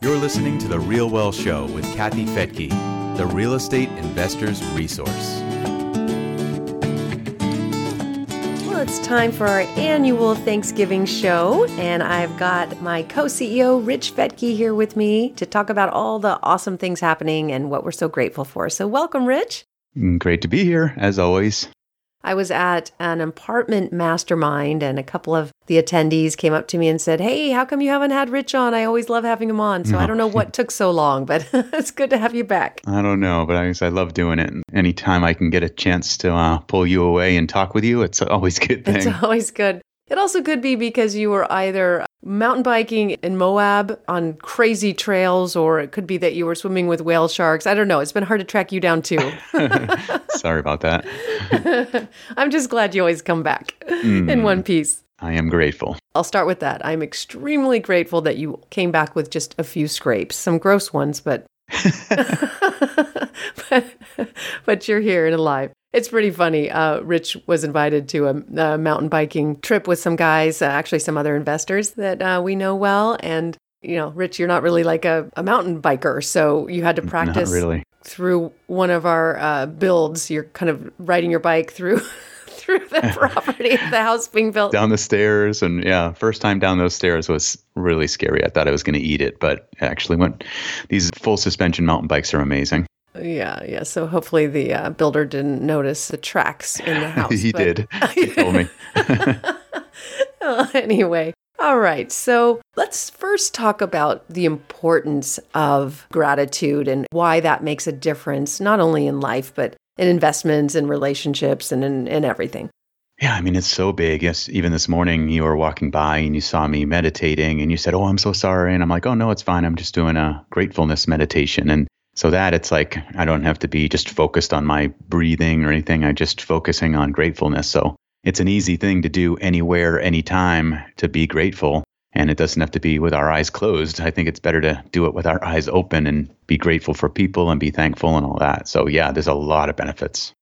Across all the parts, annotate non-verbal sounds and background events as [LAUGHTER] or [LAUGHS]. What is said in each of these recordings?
You're listening to The Real Wealth Show with Kathy Fettke, the real estate investor's resource. Well, it's time for our annual Thanksgiving show, and I've got my co CEO, Rich Fettke, here with me to talk about all the awesome things happening and what we're so grateful for. So, welcome, Rich. Great to be here, as always. I was at an apartment mastermind, and a couple of the attendees came up to me and said, Hey, how come you haven't had Rich on? I always love having him on. So no. I don't know what took so long, but [LAUGHS] it's good to have you back. I don't know, but I, guess I love doing it. And anytime I can get a chance to uh, pull you away and talk with you, it's always a good thing. It's [LAUGHS] always good. It also could be because you were either mountain biking in Moab on crazy trails, or it could be that you were swimming with whale sharks. I don't know. It's been hard to track you down too. [LAUGHS] Sorry about that. [LAUGHS] I'm just glad you always come back mm, in one piece. I am grateful. I'll start with that. I'm extremely grateful that you came back with just a few scrapes, some gross ones, but [LAUGHS] but, but you're here and alive. It's pretty funny. Uh, Rich was invited to a, a, mountain biking trip with some guys, uh, actually some other investors that uh, we know well. And you know, Rich, you're not really like a, a mountain biker, so you had to practice really. through one of our uh, builds. You're kind of riding your bike through. [LAUGHS] through the [LAUGHS] property the house being built down the stairs and yeah first time down those stairs was really scary i thought i was going to eat it but actually went these full suspension mountain bikes are amazing yeah, yeah. So hopefully the uh, builder didn't notice the tracks in the [LAUGHS] house. he but... did. [LAUGHS] He told me. [LAUGHS] well, anyway, all right. So let's first talk about the importance of gratitude and why that makes a difference, not only in life, but in investments and relationships and in, in everything. Yeah, I mean, it's so big. Yes, even this morning you were walking by and you saw me meditating and you said, Oh, I'm so sorry. And I'm like, Oh, no, it's fine. I'm just doing a gratefulness meditation. And so that it's like I don't have to be just focused on my breathing or anything. I'm just focusing on gratefulness. So it's an easy thing to do anywhere, anytime to be grateful. And it doesn't have to be with our eyes closed. I think it's better to do it with our eyes open and be grateful for people and be thankful and all that. So, yeah, there's a lot of benefits.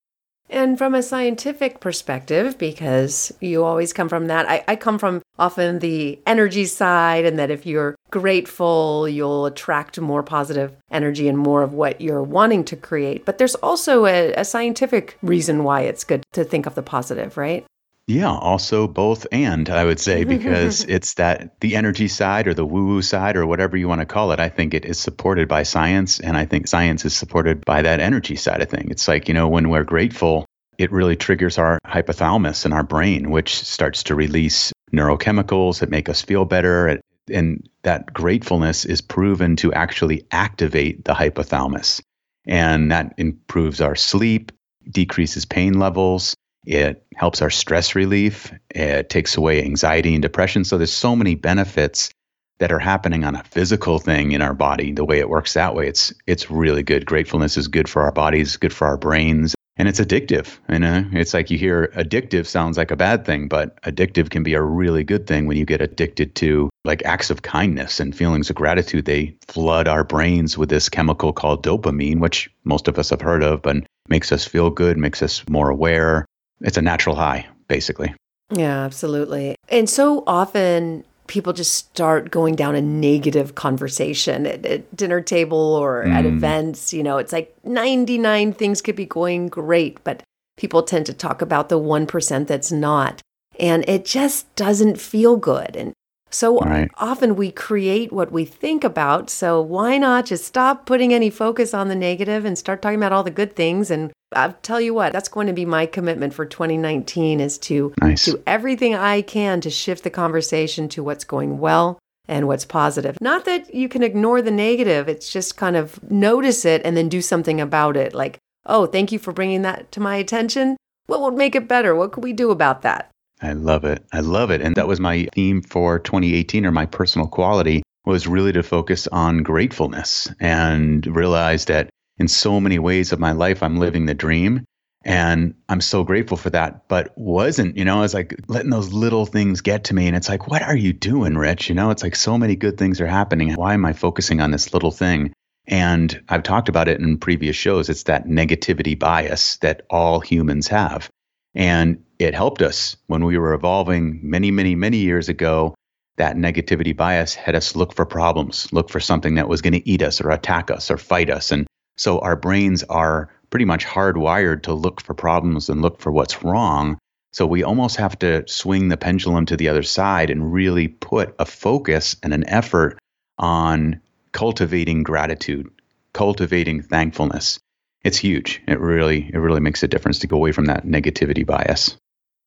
And from a scientific perspective, because you always come from that, I, I, come from often the energy side, and that if you're grateful, you'll attract more positive energy and more of what you're wanting to create. But there's also a, a scientific reason why it's good to think of the positive, right? Yeah, also both and I would say because [LAUGHS] it's that the energy side or the woo woo side or whatever you want to call it. I think it is supported by science and I think science is supported by that energy side of thing. It's like, you know, when we're grateful, it really triggers our hypothalamus in our brain, which starts to release neurochemicals that make us feel better. And that gratefulness is proven to actually activate the hypothalamus. And that improves our sleep, decreases pain levels, it helps our stress relief. It takes away anxiety and depression. So there's so many benefits that are happening on a physical thing in our body. The way it works that way, it's it's really good. Gratefulness is good for our bodies, good for our brains, and it's addictive. And uh, it's like you hear addictive sounds like a bad thing, but addictive can be a really good thing when you get addicted to like acts of kindness and feelings of gratitude. They flood our brains with this chemical called dopamine, which most of us have heard of, but makes us feel good, makes us more aware, it's a natural high, basically. Yeah, absolutely. And so often people just start going down a negative conversation at, at dinner table or mm. at events. You know, it's like 99 things could be going great, but people tend to talk about the 1% that's not. And it just doesn't feel good. And so right. often we create what we think about. So why not just stop putting any focus on the negative and start talking about all the good things? And I'll tell you what, that's going to be my commitment for 2019 is to nice. do everything I can to shift the conversation to what's going well and what's positive. Not that you can ignore the negative, it's just kind of notice it and then do something about it. Like, oh, thank you for bringing that to my attention. What would make it better? What could we do about that? I love it. I love it. And that was my theme for 2018 or my personal quality was really to focus on gratefulness and realize that in so many ways of my life I'm living the dream and I'm so grateful for that, but wasn't, you know, I was like letting those little things get to me. And it's like, what are you doing, Rich? You know, it's like so many good things are happening. Why am I focusing on this little thing? And I've talked about it in previous shows. It's that negativity bias that all humans have. And it helped us when we were evolving many, many, many years ago. that negativity bias had us look for problems, look for something that was going to eat us or attack us or fight us. And so our brains are pretty much hardwired to look for problems and look for what's wrong. So we almost have to swing the pendulum to the other side and really put a focus and an effort on cultivating gratitude, cultivating thankfulness. It's huge. It really it really makes a difference to go away from that negativity bias.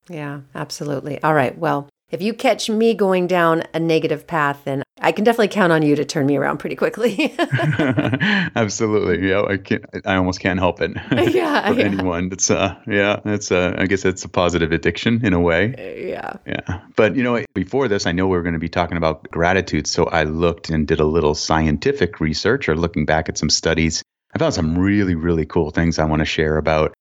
Yeah, absolutely. All right. Well, if you catch me going down a negative path, then I can definitely count on you to turn me around pretty quickly. [LAUGHS] [LAUGHS] Absolutely. Yeah, I can't. I almost can't help it. [LAUGHS] Yeah, for yeah. anyone. It's uh, yeah, it's uh, I guess it's a positive addiction in a way. yeah. Yeah. But you know, before this, I know we were going to be talking about gratitude, so I looked and did a little scientific research, or looking back at some studies. I found some really, really cool things I want to share about.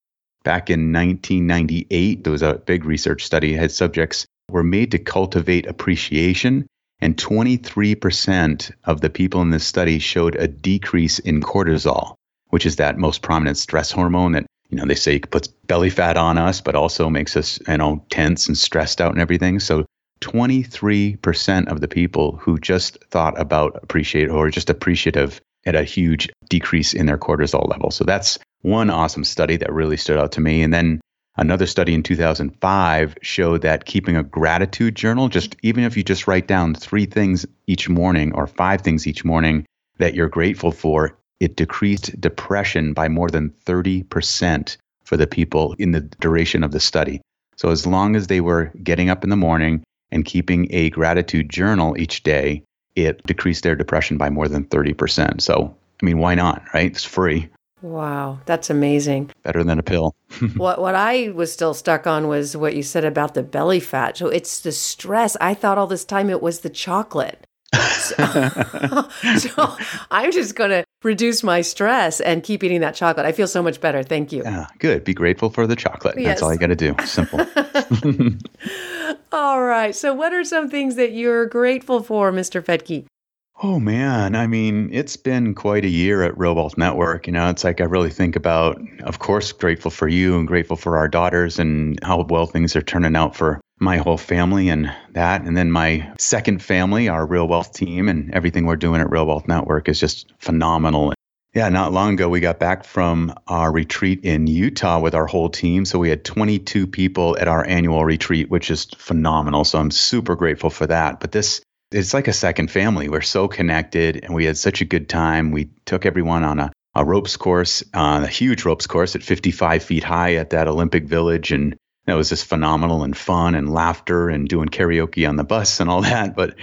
Back in 1998, there was a big research study had subjects were made to cultivate appreciation, and 23% of the people in this study showed a decrease in cortisol, which is that most prominent stress hormone that you know they say puts belly fat on us, but also makes us you know tense and stressed out and everything. So 23% of the people who just thought about appreciate or just appreciative had a huge decrease in their cortisol level. So that's one awesome study that really stood out to me. And then another study in 2005 showed that keeping a gratitude journal, just even if you just write down three things each morning or five things each morning that you're grateful for, it decreased depression by more than 30% for the people in the duration of the study. So as long as they were getting up in the morning and keeping a gratitude journal each day, it decreased their depression by more than 30%. So, I mean, why not, right? It's free. Wow, that's amazing. Better than a pill. [LAUGHS] what what I was still stuck on was what you said about the belly fat. So it's the stress. I thought all this time it was the chocolate. So, [LAUGHS] [LAUGHS] so I'm just going to reduce my stress and keep eating that chocolate. I feel so much better. Thank you. Yeah, good. Be grateful for the chocolate. Yes. That's all you got to do. Simple. All right. So what are some things that you're grateful for, Mr. Fettke? Oh man, I mean, it's been quite a year at Real Wealth Network. You know, it's like I really think about, of course, grateful for you and grateful for our daughters and how well things are turning out for my whole family and that. And then my second family, our Real Wealth team, and everything we're doing at Real Wealth Network is just phenomenal. Yeah, not long ago, we got back from our retreat in Utah with our whole team. So we had 22 people at our annual retreat, which is phenomenal. So I'm super grateful for that. But this it's like a second family. We're so connected and we had such a good time. We took everyone on a, a ropes course, uh, a huge ropes course at 55 feet high at that Olympic Village. And that was just phenomenal and fun and laughter and doing karaoke on the bus and all [LAUGHS] that. But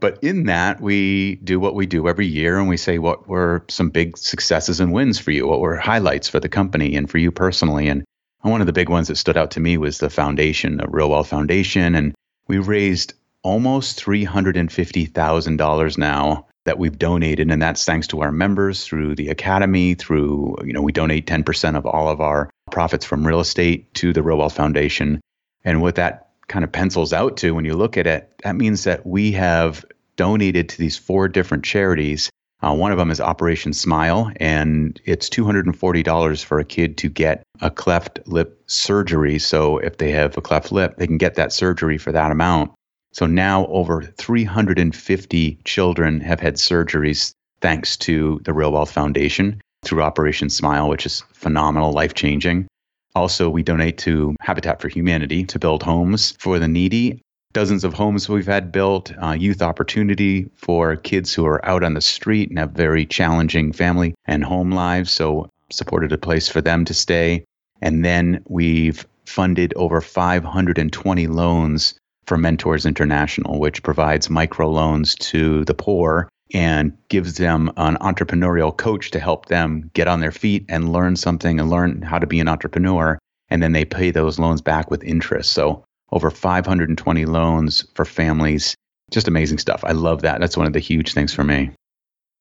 but in that, we do what we do every year and we say what were some big successes and wins for you, what were highlights for the company and for you personally. And one of the big ones that stood out to me was the foundation, the Real Wealth Foundation. And we raised almost $350,000 now that we've donated and that's thanks to our members through the academy through you know we donate 10% of all of our profits from real estate to the real wealth foundation. And what that kind of pencils out to when you look at it that means that we have donated to these four different charities. Uh, one of them is operation smile and it's $240 for a kid to get a cleft lip surgery. So if they have a cleft lip they can get that surgery for that amount so now over 350 children have had surgeries thanks to the Real Wealth Foundation through Operation Smile, which is phenomenal, life changing. Also, we donate to Habitat for Humanity to build homes for the needy. Dozens of homes we've had built, uh, youth opportunity for kids who are out on the street and have very challenging family and home lives. So, supported a place for them to stay. And then we've funded over 520 loans for Mentors International, which provides microloans to the poor and gives them an entrepreneurial coach to help them get on their feet and learn something and learn how to be an entrepreneur. And then they pay those loans back with interest. So over 520 loans for families. Just amazing stuff. I love that. That's one of the huge things for me.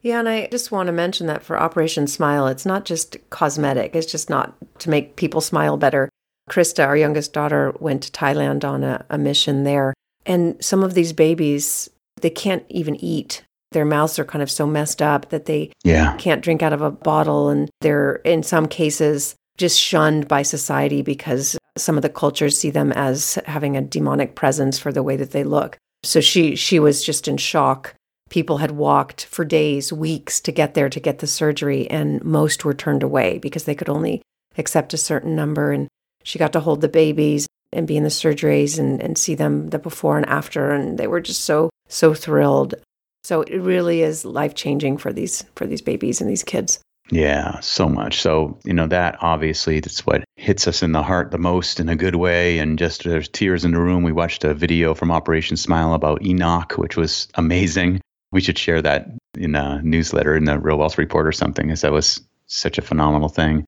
Yeah, and I just want to mention that for Operation Smile, it's not just cosmetic. It's just not to make people smile better. Krista, our youngest daughter, went to Thailand on a, a mission there. And some of these babies, they can't even eat. Their mouths are kind of so messed up that they Yeah. can't drink out of a bottle. And they're, in some cases, just shunned by society because some of the cultures see them as having a demonic presence for the way that they look. So she she was just in shock. People had walked for days, weeks to get there to get the surgery, and most were turned away because they could only accept a certain number. And she got to hold the babies and be in the surgeries and, and see them the before and after. And they were just so, so thrilled. So it really is life changing for these for these babies and these kids. Yeah, so much. So, you know, that obviously that's what hits us in the heart the most in a good way. And just there's tears in the room. We watched a video from Operation Smile about Enoch, which was amazing. We should share that in a newsletter in the Real Wealth Report or something, as that was such a phenomenal thing.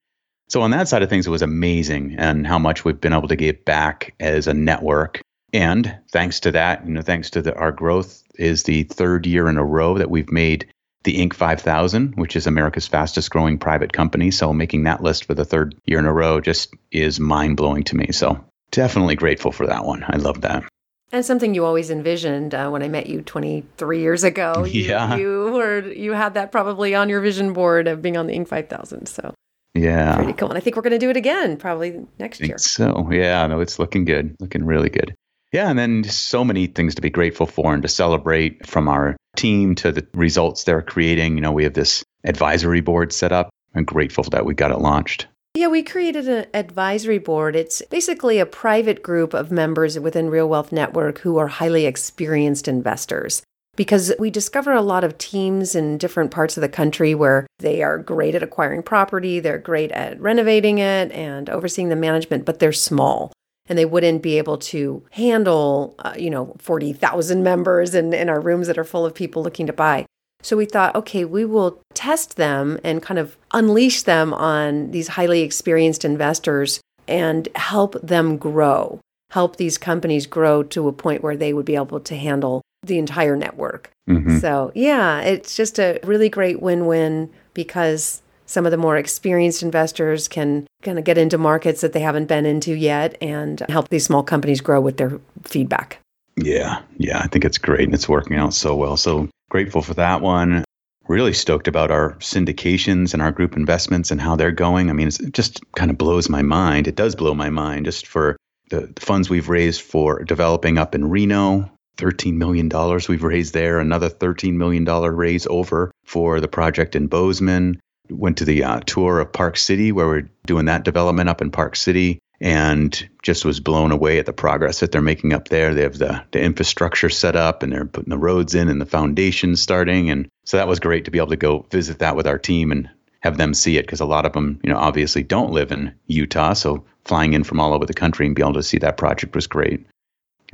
So on that side of things, it was amazing and how much we've been able to get back as a network. And thanks to that, you know, thanks to the, our growth is the third year in a row that we've made the Inc. 5000, which is America's fastest growing private company. So making that list for the third year in a row just is mind blowing to me. So definitely grateful for that one. I love that. And something you always envisioned uh, when I met you 23 years ago. [LAUGHS] You, yeah. You were you had that probably on your vision board of being on the Inc. 5000. So yeah. Pretty cool. And I think we're going to do it again probably next year. So, yeah, no, it's looking good, looking really good. Yeah, and then so many things to be grateful for and to celebrate from our team to the results they're creating. You know, we have this advisory board set up. I'm grateful that we got it launched. Yeah, we created an advisory board. It's basically a private group of members within Real Wealth Network who are highly experienced investors because we discover a lot of teams in different parts of the country where they are great at acquiring property, they're great at renovating it and overseeing the management, but they're small and they wouldn't be able to handle, uh, you know, 40,000 members in, in our rooms that are full of people looking to buy. So we thought, okay, we will test them and kind of unleash them on these highly experienced investors and help them grow, help these companies grow to a point where they would be able to handle the entire network. Mm-hmm. So, yeah, it's just a really great win win because some of the more experienced investors can kind of get into markets that they haven't been into yet and help these small companies grow with their feedback. Yeah, yeah, I think it's great and it's working out so well. So grateful for that one. Really stoked about our syndications and our group investments and how they're going. I mean, it just kind of blows my mind. It does blow my mind just for the funds we've raised for developing up in Reno, $13 million we've raised there, another $13 million raise over for the project in Bozeman. Went to the uh, tour of Park City where we're doing that development up in Park City and just was blown away at the progress that they're making up there. They have the, the infrastructure set up and they're putting the roads in and the foundations starting. And so that was great to be able to go visit that with our team and have them see it because a lot of them, you know, obviously don't live in Utah. So flying in from all over the country and be able to see that project was great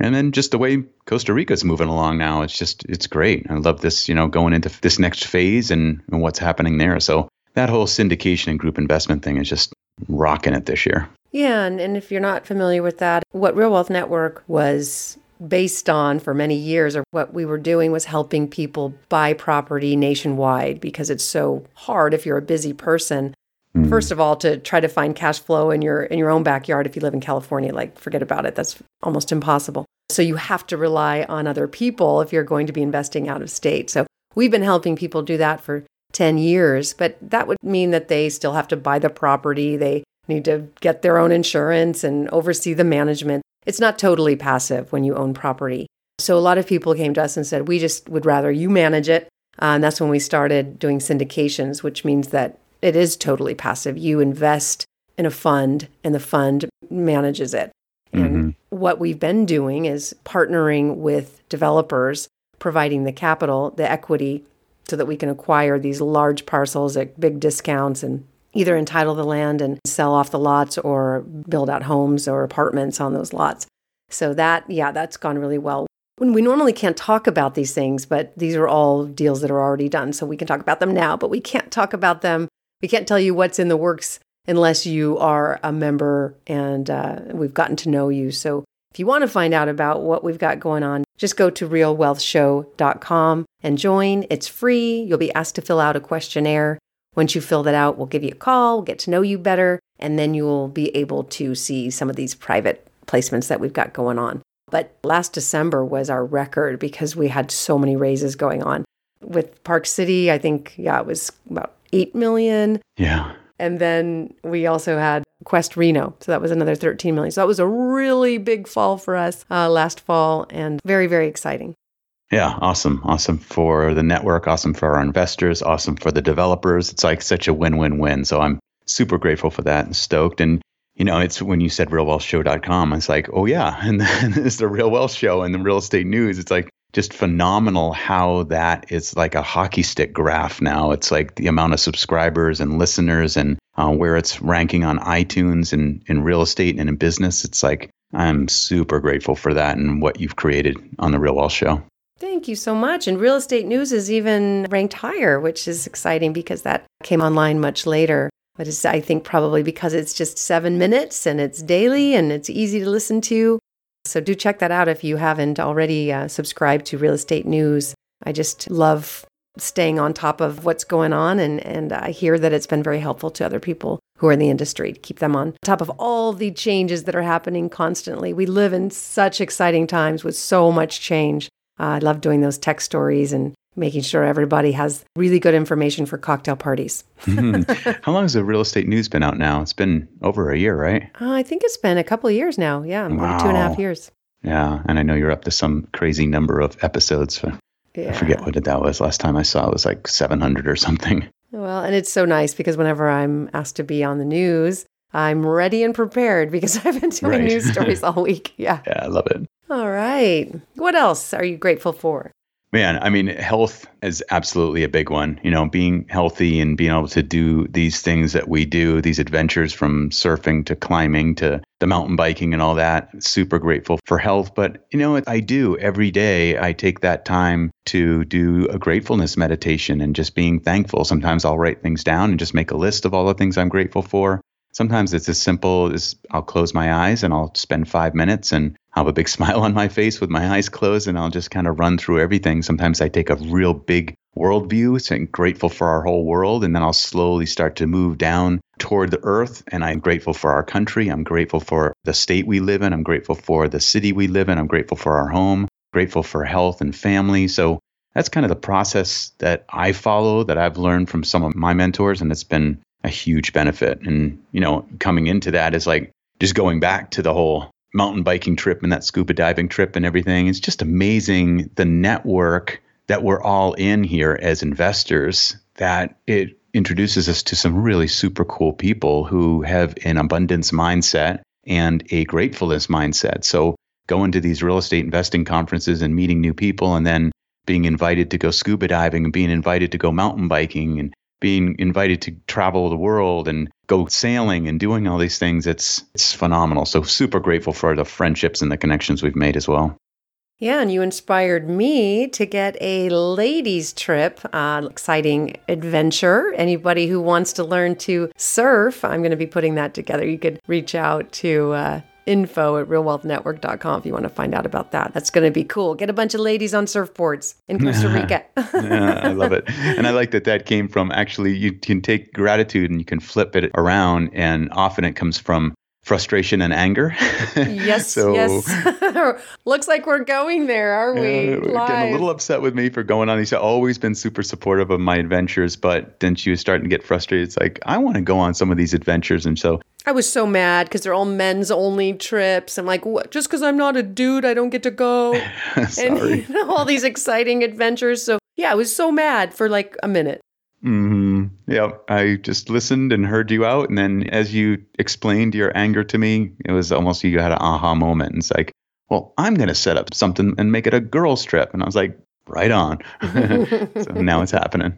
and then just the way Costa Rica's moving along now, it's just it's great. I love this, you know, going into this next phase and, and what's happening there. So that whole syndication and group investment thing is just rocking it this year. Yeah, and, and if you're not familiar with that, what Real Wealth Network was based on for many years, or what we were doing was helping people buy property nationwide because it's so hard if you're a busy person Mm. First of all, to try to find cash flow in your in your own backyard if you live in California, like forget about it. That's almost impossible. So you have to rely on other people if you're going to be investing out of state. So we've been helping people do that for 10 years, but that would mean that they still have to buy the property, they need to get their own insurance and oversee the management. It's not totally passive when you own property. So a lot of people came to us and said, "We just would rather you manage it." Uh, and that's when we started doing syndications, which means that it is totally passive. You invest in a fund and the fund manages it. And mm-hmm. what we've been doing is partnering with developers, providing the capital, the equity, so that we can acquire these large parcels at big discounts and either entitle the land and sell off the lots or build out homes or apartments on those lots. So that, yeah, that's gone really well. We normally can't talk about these things, but these are all deals that are already done. So we can talk about them now, but we can't talk about them we can't tell you what's in the works unless you are a member and uh, we've gotten to know you. So if you want to find out about what we've got going on, just go to realwealthshow.com and join. It's free. You'll be asked to fill out a questionnaire. Once you fill that out, we'll give you a call, we'll get to know you better, and then you'll be able to see some of these private placements that we've got going on. But last December was our record because we had so many raises going on. With Park City, I think, yeah, it was about 8 million. Yeah. And then we also had Quest Reno. So that was another 13 million. So that was a really big fall for us uh, last fall and very, very exciting. Yeah, awesome. Awesome for the network, awesome for our investors, awesome for the developers. It's like such a win win win. So I'm super grateful for that and stoked. And, you know, it's when you said realwealthshow.com, it's like, oh, yeah. [LAUGHS] And then it's the Real Wealth Show and the real estate news. It's like, just phenomenal how that is like a hockey stick graph now. It's like the amount of subscribers and listeners and uh, where it's ranking on iTunes and in real estate and in business. It's like I'm super grateful for that and what you've created on the Real Wealth Show. Thank you so much. And real estate news is even ranked higher, which is exciting because that came online much later. But it's, I think, probably because it's just seven minutes and it's daily and it's easy to listen to. So do check that out if you haven't already uh, subscribed to Real Estate News. I just love staying on top of what's going on, and, and I hear that it's been very helpful to other people who are in the industry to keep them on top of all the changes that are happening constantly. We live in such exciting times with so much change. Uh, I love doing those tech stories and making sure everybody has really good information for cocktail parties. mm-hmm. [LAUGHS] How long has the real estate news been out now? It's been over a year, right? Uh, I think it's been a couple of years now. Yeah, wow. two and a half years. Yeah, and I know you're up to some crazy number of episodes. Yeah. I forget what that was. Last time I saw it was like 700 or something. [LAUGHS] Well, and it's so nice because whenever I'm asked to be on the news, I'm ready and prepared because [LAUGHS] I've been doing right. news stories all week. Yeah. Yeah, I love it. All right. What else are you grateful for? Man, I mean, health is absolutely a big one. You know, being healthy and being able to do these things that we do, these adventures from surfing to climbing to the mountain biking and all that. Super grateful for health. But, you know, I do every day. I take that time to do a gratefulness meditation and just being thankful. Sometimes I'll write things down and just make a list of all the things I'm grateful for. Sometimes it's as simple as I'll close my eyes and I'll spend five minutes and I'll have a big [LAUGHS] smile on my face with my eyes closed and I'll just kind of run through everything. Sometimes I take a real big worldview, saying grateful for our whole world, and then I'll slowly start to move down toward the earth. And I'm grateful for our country. I'm grateful for the state we live in. I'm grateful for the city we live in. I'm grateful for our home, grateful for health and family. So that's kind of the process that I follow that I've learned from some of my mentors, and it's been a huge benefit. And, you know, coming into that is like just going back to the whole mountain biking trip and that scuba diving trip and everything. It's just amazing the network that we're all in here as investors that it introduces us to some really super cool people who have an abundance mindset and a gratefulness mindset. So going to these real estate investing conferences and meeting new people and then being invited to go scuba diving and being invited to go mountain biking and being invited to travel the world and go sailing and doing all these things it's it's phenomenal so super grateful for the friendships and the connections we've made as well yeah, and you inspired me to get a ladies' trip, uh, exciting adventure. Anybody who wants to learn to surf, I'm going to be putting that together. You could reach out to uh, info at realwealthnetwork.com if you want to find out about that. That's going to be cool. Get a bunch of ladies on surfboards in [LAUGHS] Costa Rica. yeah, [LAUGHS] I love it. And I like that that came from actually, you can take gratitude and you can flip it around, and often it comes from frustration and anger. [LAUGHS] yes, so, yes. [LAUGHS] Looks like we're going there, are we? Uh, getting a little upset with me for going on. I've always been super supportive of my adventures, but then she was starting to get frustrated. It's like I want to go on some of these adventures, and so I was so mad because they're all men's only trips. I'm like, what? Just because I'm not a dude, I don't get to go. [LAUGHS] Sorry. And you know, all these exciting adventures. So yeah, I was so mad for like a minute. Hmm. Yeah. I just listened and heard you out, and then as you explained your anger to me, it was almost you had an aha moment. It's like, well, I'm going to set up something and make it a girls' trip, and I was like, right on. [LAUGHS] [LAUGHS] so now it's happening.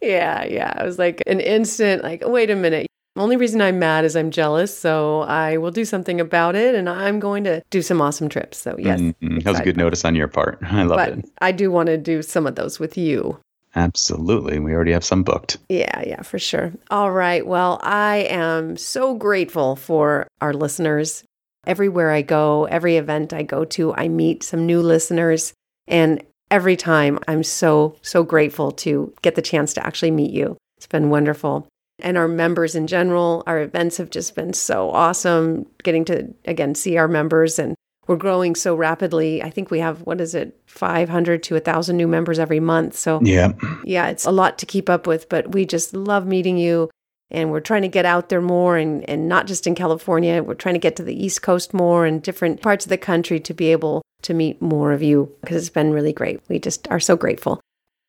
Yeah, yeah. It was like an instant, like, wait a minute. The only reason I'm mad is I'm jealous, so I will do something about it, and I'm going to do some awesome trips. So yes, mm-hmm. that was a good notice on your part. [LAUGHS] I love but it. I do want to do some of those with you. Absolutely. We already have some booked. Yeah, yeah, for sure. All right. Well, I am so grateful for our listeners. Everywhere I go, every event I go to, I meet some new listeners. And every time I'm so, so grateful to get the chance to actually meet you. It's been wonderful. And our members in general, our events have just been so awesome getting to, again, see our members and we're growing so rapidly. I think we have what is it, 500 to 1,000 new members every month. So yeah, yeah, it's a lot to keep up with. But we just love meeting you, and we're trying to get out there more and, and not just in California. We're trying to get to the East Coast more and different parts of the country to be able to meet more of you because it's been really great. We just are so grateful.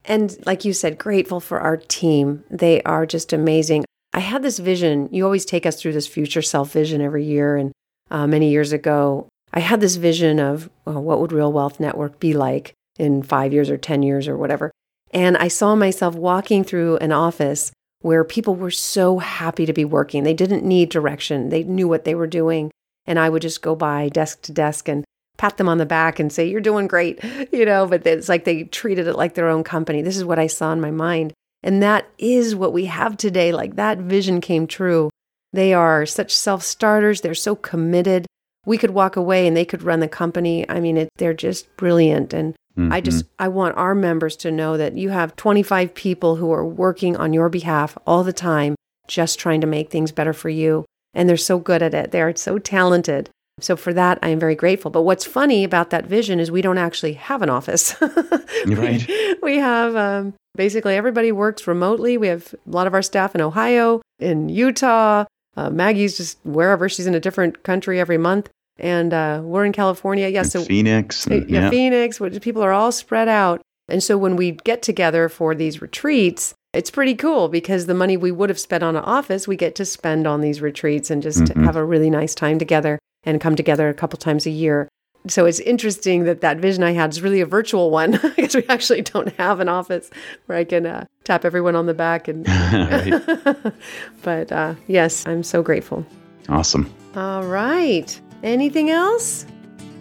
And like you said, grateful for our team. They are just amazing. I had this vision. You always take us through this future self vision every year. And uh, many years ago, I had this vision of what would Real Wealth Network be like in five years or 10 years or whatever. And I saw myself walking through an office where people were so happy to be working. They didn't need direction, they knew what they were doing. And I would just go by desk to desk and pat them on the back and say, You're doing great, [LAUGHS] you know, but it's like they treated it like their own company. This is what I saw in my mind. And that is what we have today. Like that vision came true. They are such self starters, they're so committed. We could walk away and they could run the company. I mean, it, they're just brilliant. And Mm-hmm. I just I want our members to know that you have 25 people who are working on your behalf all the time just trying to make things better for you and they're so good at it. They are so talented. So for that I am very grateful. But what's funny about that vision is we don't actually have an office. [LAUGHS] right. We, we have um, basically everybody works remotely. We have a lot of our staff in Ohio, in Utah. Uh, Maggie's just wherever she's in a different country every month and uh, we're in California. Yeah, so Phoenix. And, yeah, yeah, Phoenix. People are all spread out, and so when we get together for these retreats, it's pretty cool because the money we would have spent on an office, we get to spend on these retreats and just mm-hmm. have a really nice time together and come together a couple times a year. So it's interesting that that vision I had is really a virtual one [LAUGHS] because we actually don't have an office where I can uh, tap everyone on the back and. [LAUGHS] [LAUGHS] but uh, yes, I'm so grateful. Awesome. All right. Anything else?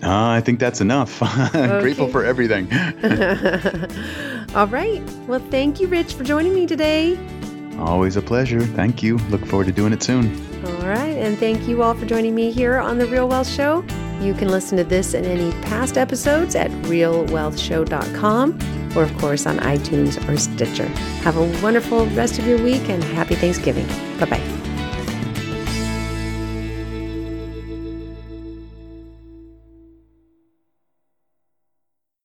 Uh, I think that's enough. Grateful for everything. All right. Well, thank you, Rich, for joining me today. Always a pleasure. Thank you. Look forward to doing it soon. All right. And thank you all for joining me here on The Real Wealth Show. You can listen to this and any past episodes at realwealthshow.com or, of course, on iTunes or Stitcher. Have a wonderful rest of your week and happy Thanksgiving. Bye bye.